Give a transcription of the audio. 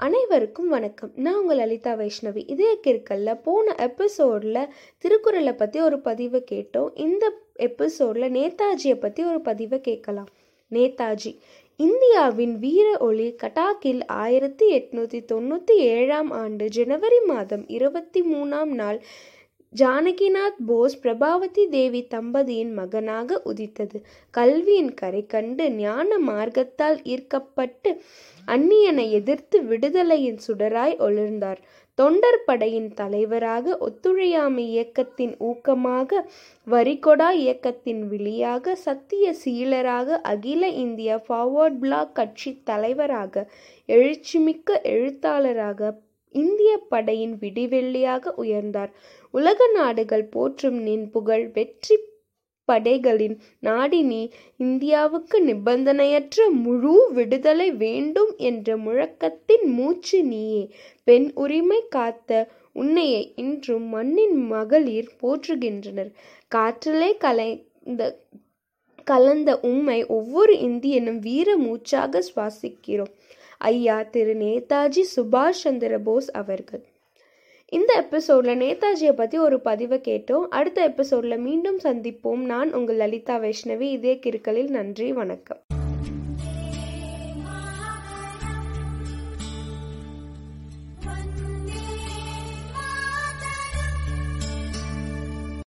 அனைவருக்கும் வணக்கம். நான் உங்கள் லலிதா வைஷ்ணவி. இதே கிற்கல்ல போன எபிசோடில் திருக்குறளை பற்றி ஒரு பதிவை கேட்டோம். இந்த எபிசோடில் நேதாஜியை பற்றி ஒரு பதிவை கேட்கலாம். நேதாஜி இந்தியாவின் வீர ஒளி கட்டாக்கில் ஆயிரத்தி எட்நூற்றி தொண்ணூற்றி ஏழாம் ஆண்டு ஜனவரி மாதம் இருபத்தி மூணாம் நாள் ஜானகிநாத் போஸ் பிரபாவதி தேவி தம்பதியின் மகனாக உதித்தது. கல்வியின் கரை கண்டு ஞான மார்க்கத்தால் ஈர்க்கப்பட்டு அந்நியனை எதிர்த்து விடுதலையின் சுடராய் ஒளிர்ந்தார். தொண்டர் படையின் தலைவராக ஒத்துழையாமை இயக்கத்தின் ஊக்கமாக வரிகொடா இயக்கத்தின் விழியாக சத்திய சீலராக அகில இந்திய ஃபார்வர்ட் பிளாக் கட்சி தலைவராக எழுச்சிமிக்க எழுத்தாளராக இந்திய படையின் விடிவெள்ளியாக உயர்ந்தார். உலக நாடுகள் போற்றும் நின் புகழ் வெற்றி படைகளின் நாடினி இந்தியாவுக்கு நிபந்தனையற்ற முழு விடுதலை வேண்டும் என்ற முழக்கத்தின் மூச்சு நீயே. பெண் உரிமை காத்த உன்னையை இன்றும் மண்ணின் மகளிர் போற்றுகின்றனர். காற்றிலே கலைந்த கலந்த உம்மை ஒவ்வொரு இந்தியனும் வீர மூச்சாக சுவாசிக்கிறோம். ஐயா திரு நேதாஜி சுபாஷ் சந்திர போஸ் அவர்கள். இந்த எபிசோடில் நேதாஜியை பற்றி ஒரு பதிவை கேட்டோம். அடுத்த எபிசோடில் மீண்டும் சந்திப்போம். நான் உங்கள் லலிதா வைஷ்ணவி. இதே கிருக்கலில் நன்றி. வணக்கம்.